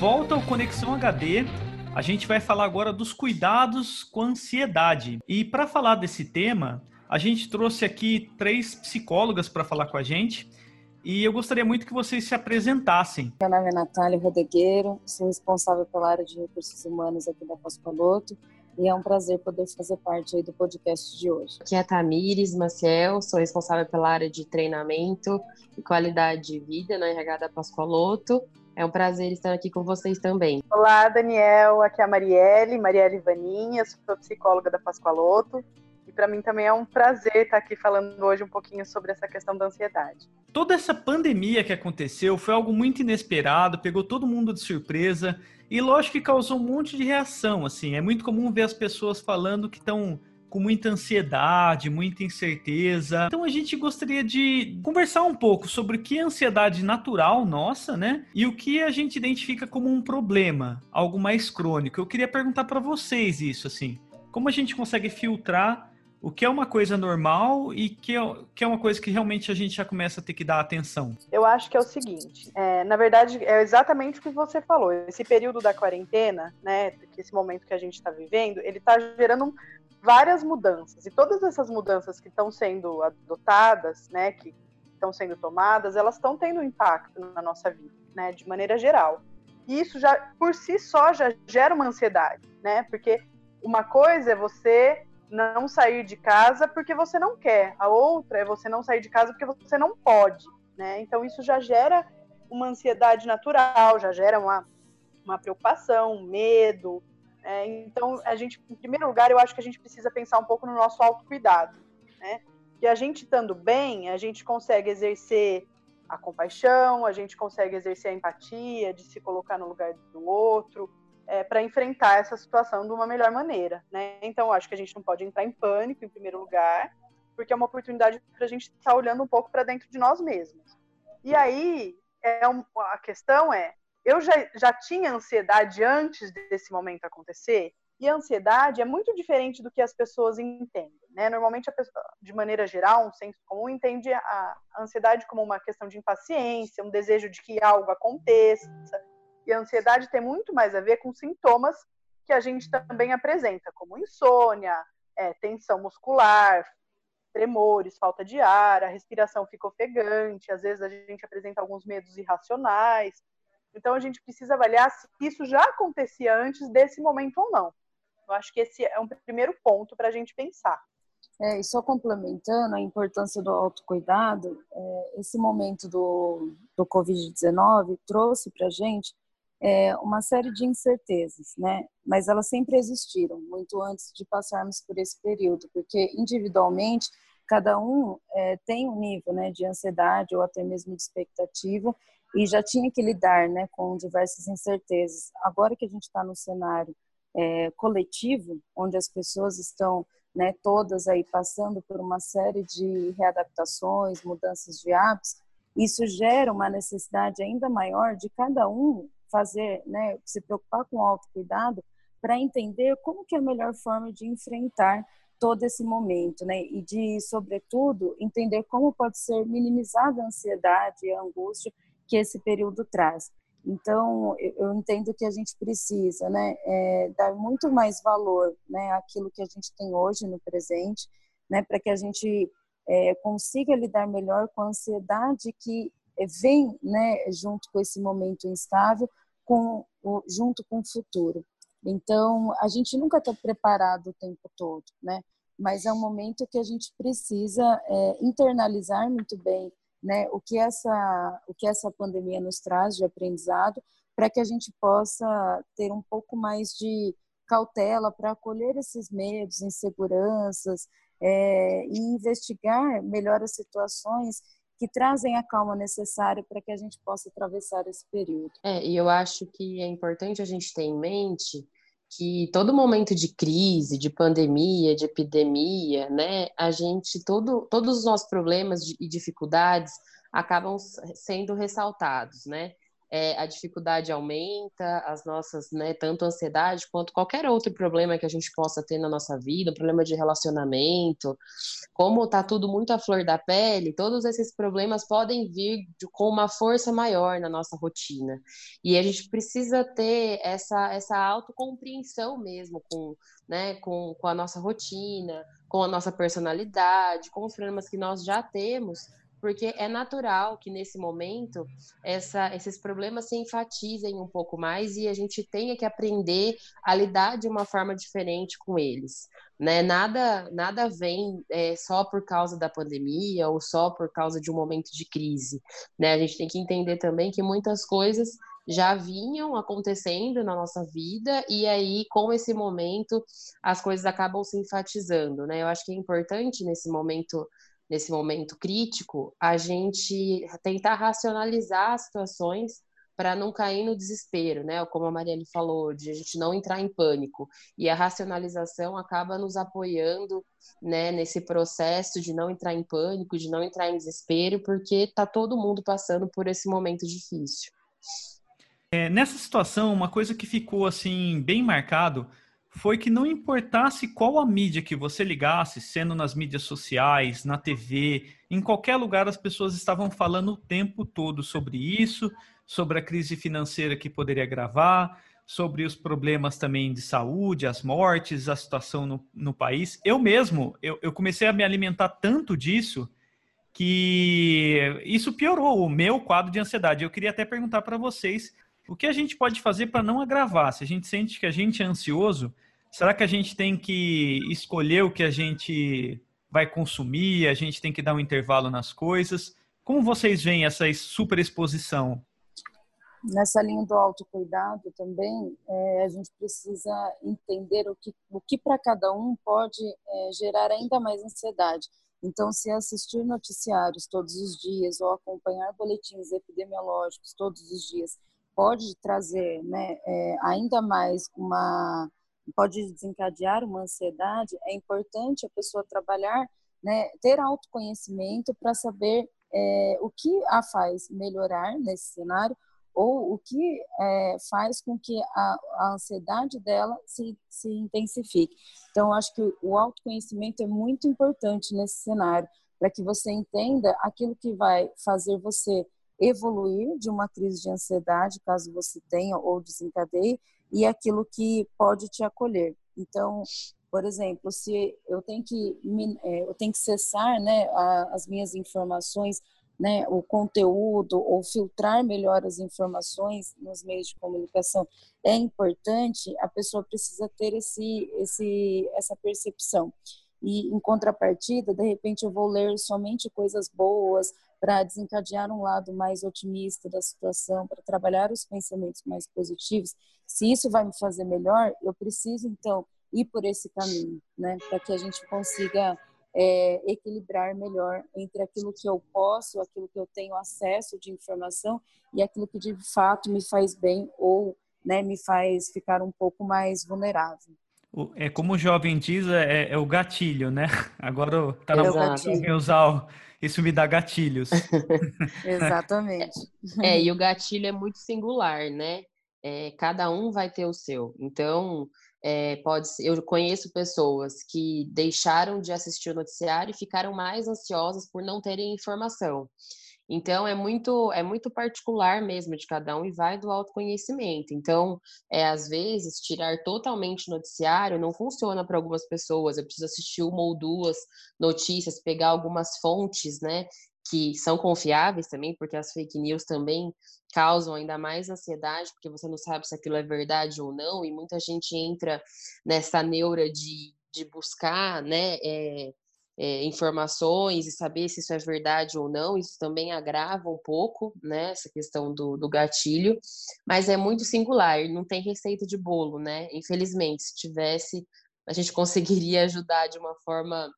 volta ao Conexão HD. A gente vai falar agora dos cuidados com a ansiedade. E para falar desse tema, a gente trouxe aqui três psicólogas para falar com a gente. E eu gostaria muito que vocês se apresentassem. Meu nome é Natália Rodegueiro, sou responsável pela área de recursos humanos aqui da Pascoaloto e é um prazer poder fazer parte aí do podcast de hoje. Aqui é a Tamires Maciel, sou responsável pela área de treinamento e qualidade de vida na RH da Pascoaloto. É um prazer estar aqui com vocês também. Olá, Daniel, aqui é a Marielle, Marielle Vaninha, sou psicóloga da Pascoaloto e para mim também é um prazer estar aqui falando hoje um pouquinho sobre essa questão da ansiedade. Toda essa pandemia que aconteceu foi algo muito inesperado, pegou todo mundo de surpresa e lógico que causou um monte de reação, assim. É muito comum ver as pessoas falando que estão com muita ansiedade, muita incerteza. Então a gente gostaria de conversar um pouco sobre o que é ansiedade natural nossa, né? E o que a gente identifica como um problema, algo mais crônico. Eu queria perguntar para vocês isso, assim. Como a gente consegue filtrar o que é uma coisa normal e que é, que é uma coisa que realmente a gente já começa a ter que dar atenção? Eu acho que é o seguinte, é, na verdade é exatamente o que você falou. Esse período da quarentena, né, esse momento que a gente está vivendo, ele está gerando várias mudanças e todas essas mudanças que estão sendo adotadas, né, que estão sendo tomadas, elas estão tendo impacto na nossa vida, né, de maneira geral. E isso já por si só já gera uma ansiedade, né? Porque uma coisa é você não sair de casa porque você não quer. A outra é você não sair de casa porque você não pode, né? Então isso já gera uma ansiedade natural, já gera uma, uma preocupação, um medo. Né? Então a gente, em primeiro lugar, eu acho que a gente precisa pensar um pouco no nosso autocuidado, né? Que a gente estando bem, a gente consegue exercer a compaixão, a gente consegue exercer a empatia, de se colocar no lugar do outro, é, para enfrentar essa situação de uma melhor maneira, né? Então, acho que a gente não pode entrar em pânico, em primeiro lugar, porque é uma oportunidade para a gente estar tá olhando um pouco para dentro de nós mesmos. E aí, é um, a questão é, eu já, já tinha ansiedade antes desse momento acontecer, e a ansiedade é muito diferente do que as pessoas entendem. Né? Normalmente, pessoa, de maneira geral, um senso comum entende a ansiedade como uma questão de impaciência, um desejo de que algo aconteça, e a ansiedade tem muito mais a ver com sintomas que a gente também apresenta, como insônia, é, tensão muscular, tremores, falta de ar, a respiração fica ofegante, às vezes a gente apresenta alguns medos irracionais. Então a gente precisa avaliar se isso já acontecia antes desse momento ou não. Eu acho que esse é um primeiro ponto para a gente pensar. É, e só complementando a importância do autocuidado, é, esse momento do, do Covid-19 trouxe para a gente é, uma série de incertezas, né? Mas elas sempre existiram, muito antes de passarmos por esse período, porque individualmente cada um é, tem um nível né, de ansiedade ou até mesmo de expectativa e já tinha que lidar né, com diversas incertezas. Agora que a gente está no cenário é, coletivo, onde as pessoas estão né, todas aí passando por uma série de readaptações, mudanças de hábitos, isso gera uma necessidade ainda maior de cada um fazer, né, se preocupar com o autocuidado para entender como que é a melhor forma de enfrentar todo esse momento, né? E de, sobretudo, entender como pode ser minimizada a ansiedade e a angústia que esse período traz. Então, eu entendo que a gente precisa, né, é, dar muito mais valor, né, àquilo que a gente tem hoje no presente, né, para que a gente é, consiga lidar melhor com a ansiedade que vem, né, junto com esse momento instável, com junto com o futuro. Então, a gente nunca está preparado o tempo todo, né? Mas é um momento que a gente precisa é, internalizar muito bem, né? O que essa, o que essa pandemia nos traz de aprendizado, para que a gente possa ter um pouco mais de cautela para acolher esses medos, inseguranças é, e investigar melhor as situações que trazem a calma necessária para que a gente possa atravessar esse período. É, e eu acho que é importante a gente ter em mente que todo momento de crise, de pandemia, de epidemia, né, a gente todo, todos os nossos problemas e dificuldades acabam sendo ressaltados, né? É, a dificuldade aumenta, as nossas, né, tanto ansiedade quanto qualquer outro problema que a gente possa ter na nossa vida, um problema de relacionamento, como tá tudo muito à flor da pele, todos esses problemas podem vir de, com uma força maior na nossa rotina. E a gente precisa ter essa, essa autocompreensão mesmo com, né, com, com a nossa rotina, com a nossa personalidade, com os problemas que nós já temos, porque é natural que nesse momento essa, esses problemas se enfatizem um pouco mais e a gente tenha que aprender a lidar de uma forma diferente com eles. Né? Nada, nada vem é, só por causa da pandemia ou só por causa de um momento de crise. Né? A gente tem que entender também que muitas coisas já vinham acontecendo na nossa vida e aí com esse momento as coisas acabam se enfatizando, né? Eu acho que é importante nesse momento nesse momento crítico, a gente tentar racionalizar as situações para não cair no desespero, né? Como a Marielle falou, de a gente não entrar em pânico. E a racionalização acaba nos apoiando, né, nesse processo de não entrar em pânico, de não entrar em desespero, porque tá todo mundo passando por esse momento difícil. É, nessa situação, uma coisa que ficou assim bem marcado foi que não importasse qual a mídia que você ligasse, sendo nas mídias sociais, na TV, em qualquer lugar as pessoas estavam falando o tempo todo sobre isso, sobre a crise financeira que poderia agravar, sobre os problemas também de saúde, as mortes, a situação no, no país. Eu mesmo, eu, eu comecei a me alimentar tanto disso que isso piorou o meu quadro de ansiedade. Eu queria até perguntar para vocês o que a gente pode fazer para não agravar? Se a gente sente que a gente é ansioso, será que a gente tem que escolher o que a gente vai consumir? A gente tem que dar um intervalo nas coisas? Como vocês veem essa superexposição? Nessa linha do autocuidado também, é, a gente precisa entender o que, o que para cada um pode é, gerar ainda mais ansiedade. Então, se assistir noticiários todos os dias ou acompanhar boletins epidemiológicos todos os dias pode trazer né, é, ainda mais uma. pode desencadear uma ansiedade, é importante a pessoa trabalhar, né, ter autoconhecimento para saber é, o que a faz melhorar nesse cenário ou o que é, faz com que a, a, ansiedade dela se, se intensifique. Então, acho que o autoconhecimento é muito importante nesse cenário, para que você entenda aquilo que vai fazer você evoluir de uma crise de ansiedade, caso você tenha ou desencadeie, e aquilo que pode te acolher. Então, por exemplo, se eu tenho que é, eu tenho que cessar, né, as minhas informações, né, o conteúdo ou filtrar melhor as informações nos meios de comunicação é importante. A pessoa precisa ter esse esse essa percepção. E em contrapartida, de repente eu vou ler somente coisas boas, para desencadear um lado mais otimista da situação, para trabalhar os pensamentos mais positivos, se isso vai me fazer melhor, eu preciso então ir por esse caminho, né, para que a gente consiga é, equilibrar melhor entre aquilo que eu posso, aquilo que eu tenho acesso de informação e aquilo que de fato me faz bem ou né, me faz ficar um pouco mais vulnerável. É como o jovem diz, é, é o gatilho, né? Agora tá na moda usar isso me dá gatilhos. Exatamente. É, e o gatilho é muito singular, né? É, cada um vai ter o seu. Então, é, pode ser, eu conheço pessoas que deixaram de assistir o noticiário e ficaram mais ansiosas por não terem informação. Então é muito é muito particular mesmo de cada um e vai do autoconhecimento. Então, é às vezes tirar totalmente noticiário não funciona para algumas pessoas. Eu preciso assistir uma ou duas notícias, pegar algumas fontes, né, que são confiáveis também, porque as fake news também causam ainda mais ansiedade, porque você não sabe se aquilo é verdade ou não, e muita gente entra nessa neura de, de buscar, né, é, é, informações e saber se isso é verdade ou não, isso também agrava um pouco, né, essa questão do, do gatilho, mas é muito singular, não tem receita de bolo, né, infelizmente, se tivesse, a gente conseguiria ajudar de uma forma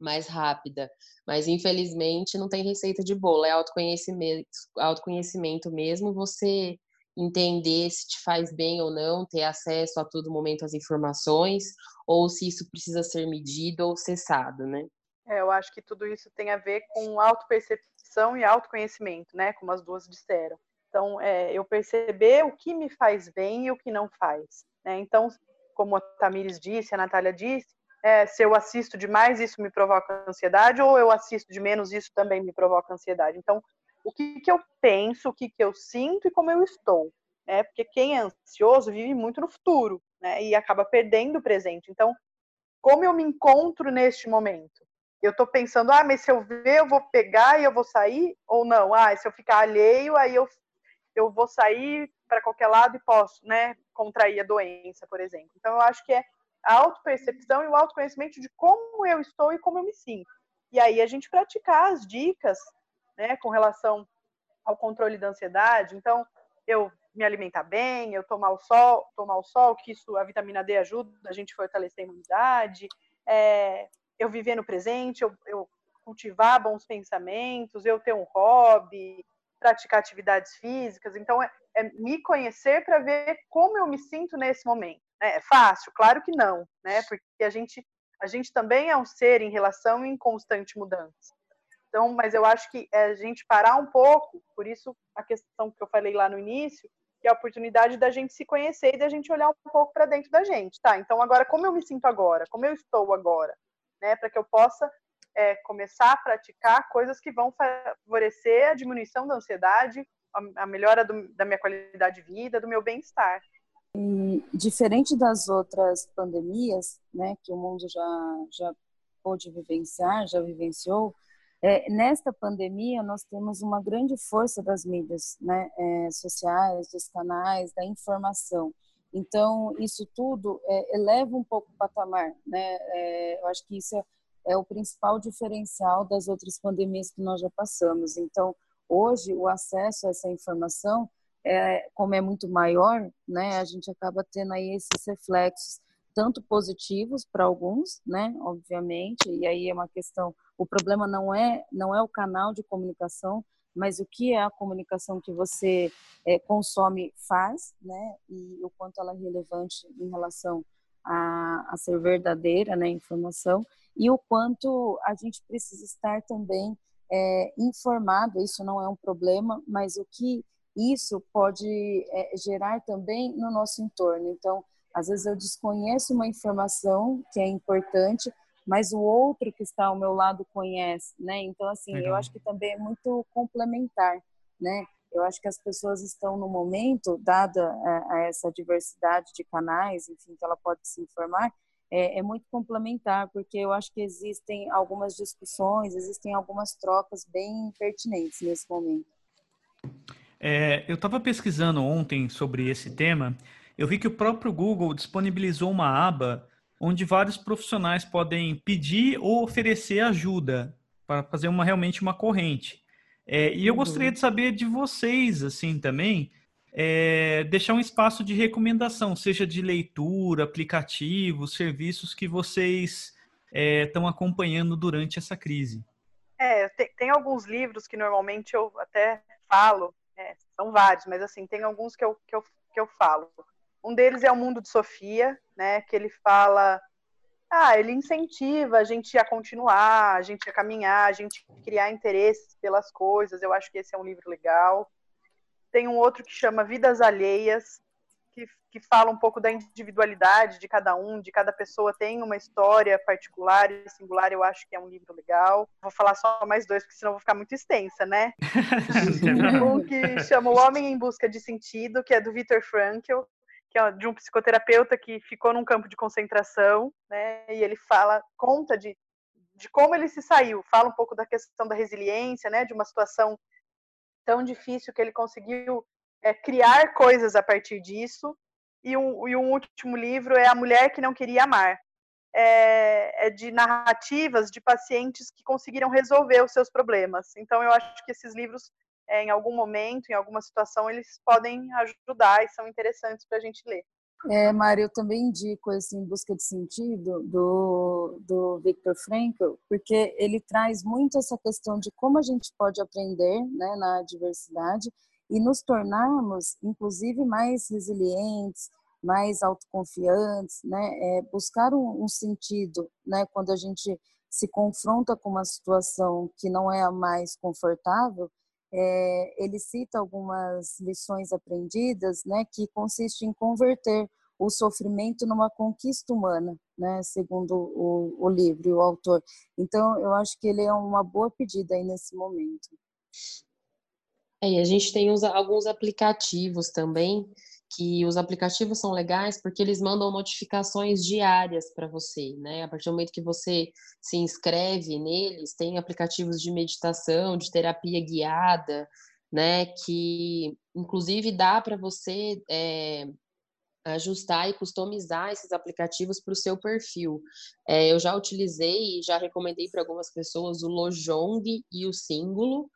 mais rápida, mas infelizmente não tem receita de bolo, é autoconhecimento, autoconhecimento mesmo, você entender se te faz bem ou não, ter acesso a todo momento às informações, ou se isso precisa ser medido ou cessado, né? É, eu acho que tudo isso tem a ver com autopercepção e autoconhecimento, né? Como as duas disseram. Então, é, eu perceber o que me faz bem e o que não faz. Né? Então, como a Tamires disse, a Natália disse, é, se eu assisto demais, isso me provoca ansiedade, ou eu assisto de menos, isso também me provoca ansiedade. Então, o que, que eu penso, o que, que eu sinto e como eu estou. Né? Porque quem é ansioso vive muito no futuro né? e acaba perdendo o presente. Então, como eu me encontro neste momento? Eu estou pensando, ah, mas se eu ver, eu vou pegar e eu vou sair? Ou não? Ah, se eu ficar alheio, aí eu, eu vou sair para qualquer lado e posso né, contrair a doença, por exemplo. Então, eu acho que é a autopercepção e o autoconhecimento de como eu estou e como eu me sinto. E aí a gente praticar as dicas né, com relação ao controle da ansiedade. Então, eu me alimentar bem, eu tomar o sol, tomar o sol, que isso a vitamina D ajuda a gente fortalecer a imunidade, é, eu viver no presente, eu, eu cultivar bons pensamentos, eu ter um hobby, praticar atividades físicas. Então, é, é me conhecer para ver como eu me sinto nesse momento. É, é fácil? Claro que não, né? Porque a gente, a gente também é um ser em relação em constante mudança. Então, mas eu acho que é a gente parar um pouco, por isso a questão que eu falei lá no início, que é a oportunidade da gente se conhecer e da gente olhar um pouco para dentro da gente, tá? Então, agora, como eu me sinto agora? Como eu estou agora? Né? Para que eu possa é, começar a praticar coisas que vão favorecer a diminuição da ansiedade, a, a melhora do, da minha qualidade de vida, do meu bem-estar. E diferente das outras pandemias, né, que o mundo já já pôde vivenciar, já vivenciou, é, nesta pandemia nós temos uma grande força das mídias, né, é, sociais, dos canais, da informação. Então isso tudo é, eleva um pouco o patamar, né? É, eu acho que isso é, é o principal diferencial das outras pandemias que nós já passamos. Então hoje o acesso a essa informação é, como é muito maior, né, a gente acaba tendo aí esses reflexos tanto positivos para alguns, né, obviamente, e aí é uma questão, o problema não é não é o canal de comunicação, mas o que é a comunicação que você é, consome faz, né, e o quanto ela é relevante em relação a, a ser verdadeira, né, informação, e o quanto a gente precisa estar também é, informado, isso não é um problema, mas o que isso pode é, gerar também no nosso entorno. Então, às vezes eu desconheço uma informação que é importante, mas o outro que está ao meu lado conhece, né? Então, assim, Legal. eu acho que também é muito complementar, né? Eu acho que as pessoas estão no momento, dada a, a essa diversidade de canais, enfim, que ela pode se informar, é, é, muito complementar, porque eu acho que existem algumas discussões, existem algumas trocas bem pertinentes nesse momento. É, eu estava pesquisando ontem sobre esse tema. Eu vi que o próprio Google disponibilizou uma aba onde vários profissionais podem pedir ou oferecer ajuda para fazer uma realmente uma corrente. É, e eu uhum. gostaria de saber de vocês, assim, também, é, deixar um espaço de recomendação, seja de leitura, aplicativos, serviços que vocês estão é, acompanhando durante essa crise. É, tem, tem, alguns livros que normalmente eu até falo é, são vários, mas assim, tem alguns que eu, que, eu, que eu falo. Um deles é o Mundo de Sofia, né? Que ele fala. Ah, ele incentiva a gente a continuar, a gente a caminhar, a gente criar interesses pelas coisas. Eu acho que esse é um livro legal. Tem um outro que chama Vidas Alheias, que, que fala um pouco da individualidade de cada um, de cada pessoa tem uma história particular e singular, eu acho que é um livro legal. Vou falar só mais dois, porque senão vou ficar muito extensa, né? um que chama O Homem em Busca de Sentido, que é do Viktor Frankl, que é de um psicoterapeuta que ficou num campo de concentração, né? E ele fala, conta de, de como ele se saiu, fala um pouco da questão da resiliência, né? De uma situação tão difícil que ele conseguiu é, criar coisas a partir disso. E um, e um último livro é A Mulher que Não Queria Amar. É, é, de narrativas de pacientes que conseguiram resolver os seus problemas. Então, eu acho que esses livros, é, em algum momento, em alguma situação, eles podem ajudar e são interessantes para a gente ler. É, Mário, eu também indico esse Em Busca de Sentido, do, do Viktor Frankl, porque ele traz muito essa questão de como a gente pode aprender né, na diversidade e nos tornarmos, inclusive, mais resilientes, mais autoconfiantes, né? É buscar um, um, sentido, né? Quando a gente se confronta com uma situação que não é a mais confortável, é, ele cita algumas lições aprendidas, né, que consiste em converter o sofrimento numa conquista humana, né, segundo o, o livro o autor. Então, eu acho que ele é uma boa pedida aí nesse momento. É, a gente tem uns, alguns aplicativos também, que os aplicativos são legais porque eles mandam notificações diárias para você, né? A partir do momento que você se inscreve neles, tem aplicativos de meditação, de terapia guiada, né? Que inclusive dá para você é, ajustar e customizar esses aplicativos para o seu perfil. É, eu já utilizei e já recomendei para algumas pessoas o Lojong e o Símbolo,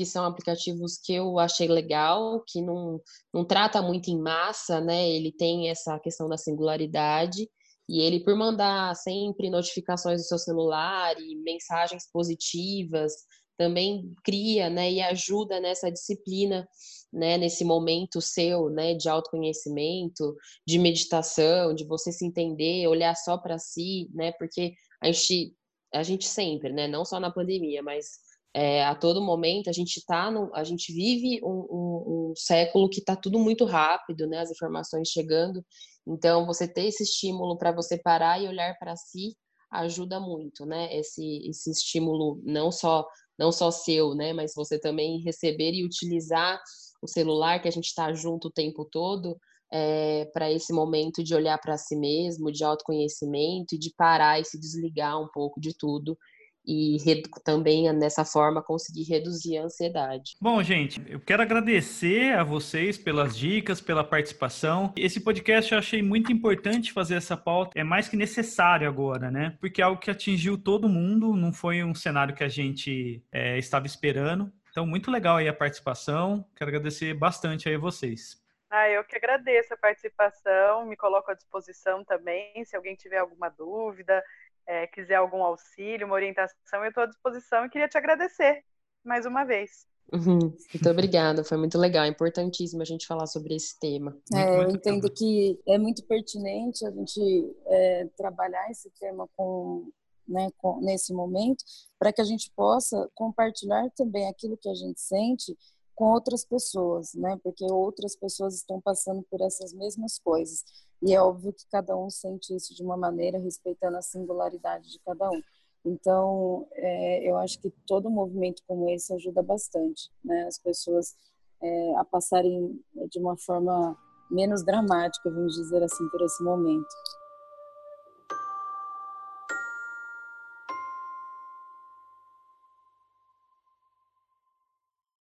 que são aplicativos que eu achei legal, que não, não trata muito em massa, né? Ele tem essa questão da singularidade. E ele, por mandar sempre notificações do seu celular e mensagens positivas, também cria, né, e ajuda nessa disciplina, né, nesse momento seu, né, de autoconhecimento, de meditação, de você se entender, olhar só para si, né, porque a gente, a gente sempre, né, não só na pandemia, mas é, a todo momento a gente tá no, a gente vive um, um, um século que está tudo muito rápido, né, as informações chegando, então você ter esse estímulo para você parar e olhar para si ajuda muito, né? Esse, esse estímulo não só não só seu, né, mas você também receber e utilizar o celular que a gente está junto o tempo todo é, para esse momento de olhar para si mesmo, de autoconhecimento e de parar e se desligar um pouco de tudo e também nessa forma conseguir reduzir a ansiedade. Bom, gente, eu quero agradecer a vocês pelas dicas, pela participação. Esse podcast eu achei muito importante fazer essa pauta, é mais que necessário agora, né? Porque é algo que atingiu todo mundo, não foi um cenário que a gente é, estava esperando. Então, muito legal aí a participação. Quero agradecer bastante aí a vocês. Ah, eu que agradeço a participação, me coloco à disposição também, se alguém tiver alguma dúvida, é, quiser algum auxílio, uma orientação, eu estou à disposição e queria te agradecer mais uma vez. Uhum. Muito obrigada, foi muito legal, é importantíssimo a gente falar sobre esse tema. É, eu entendo que é muito pertinente a gente é, trabalhar esse tema com, né, com, nesse momento, para que a gente possa compartilhar também aquilo que a gente sente com outras pessoas, né? Porque outras pessoas estão passando por essas mesmas coisas. E é óbvio que cada um sente isso de uma maneira, respeitando a singularidade de cada um. Então, é, eu acho que todo movimento como esse ajuda bastante, né? As pessoas é, a passarem de uma forma menos dramática, vamos dizer assim, por esse momento.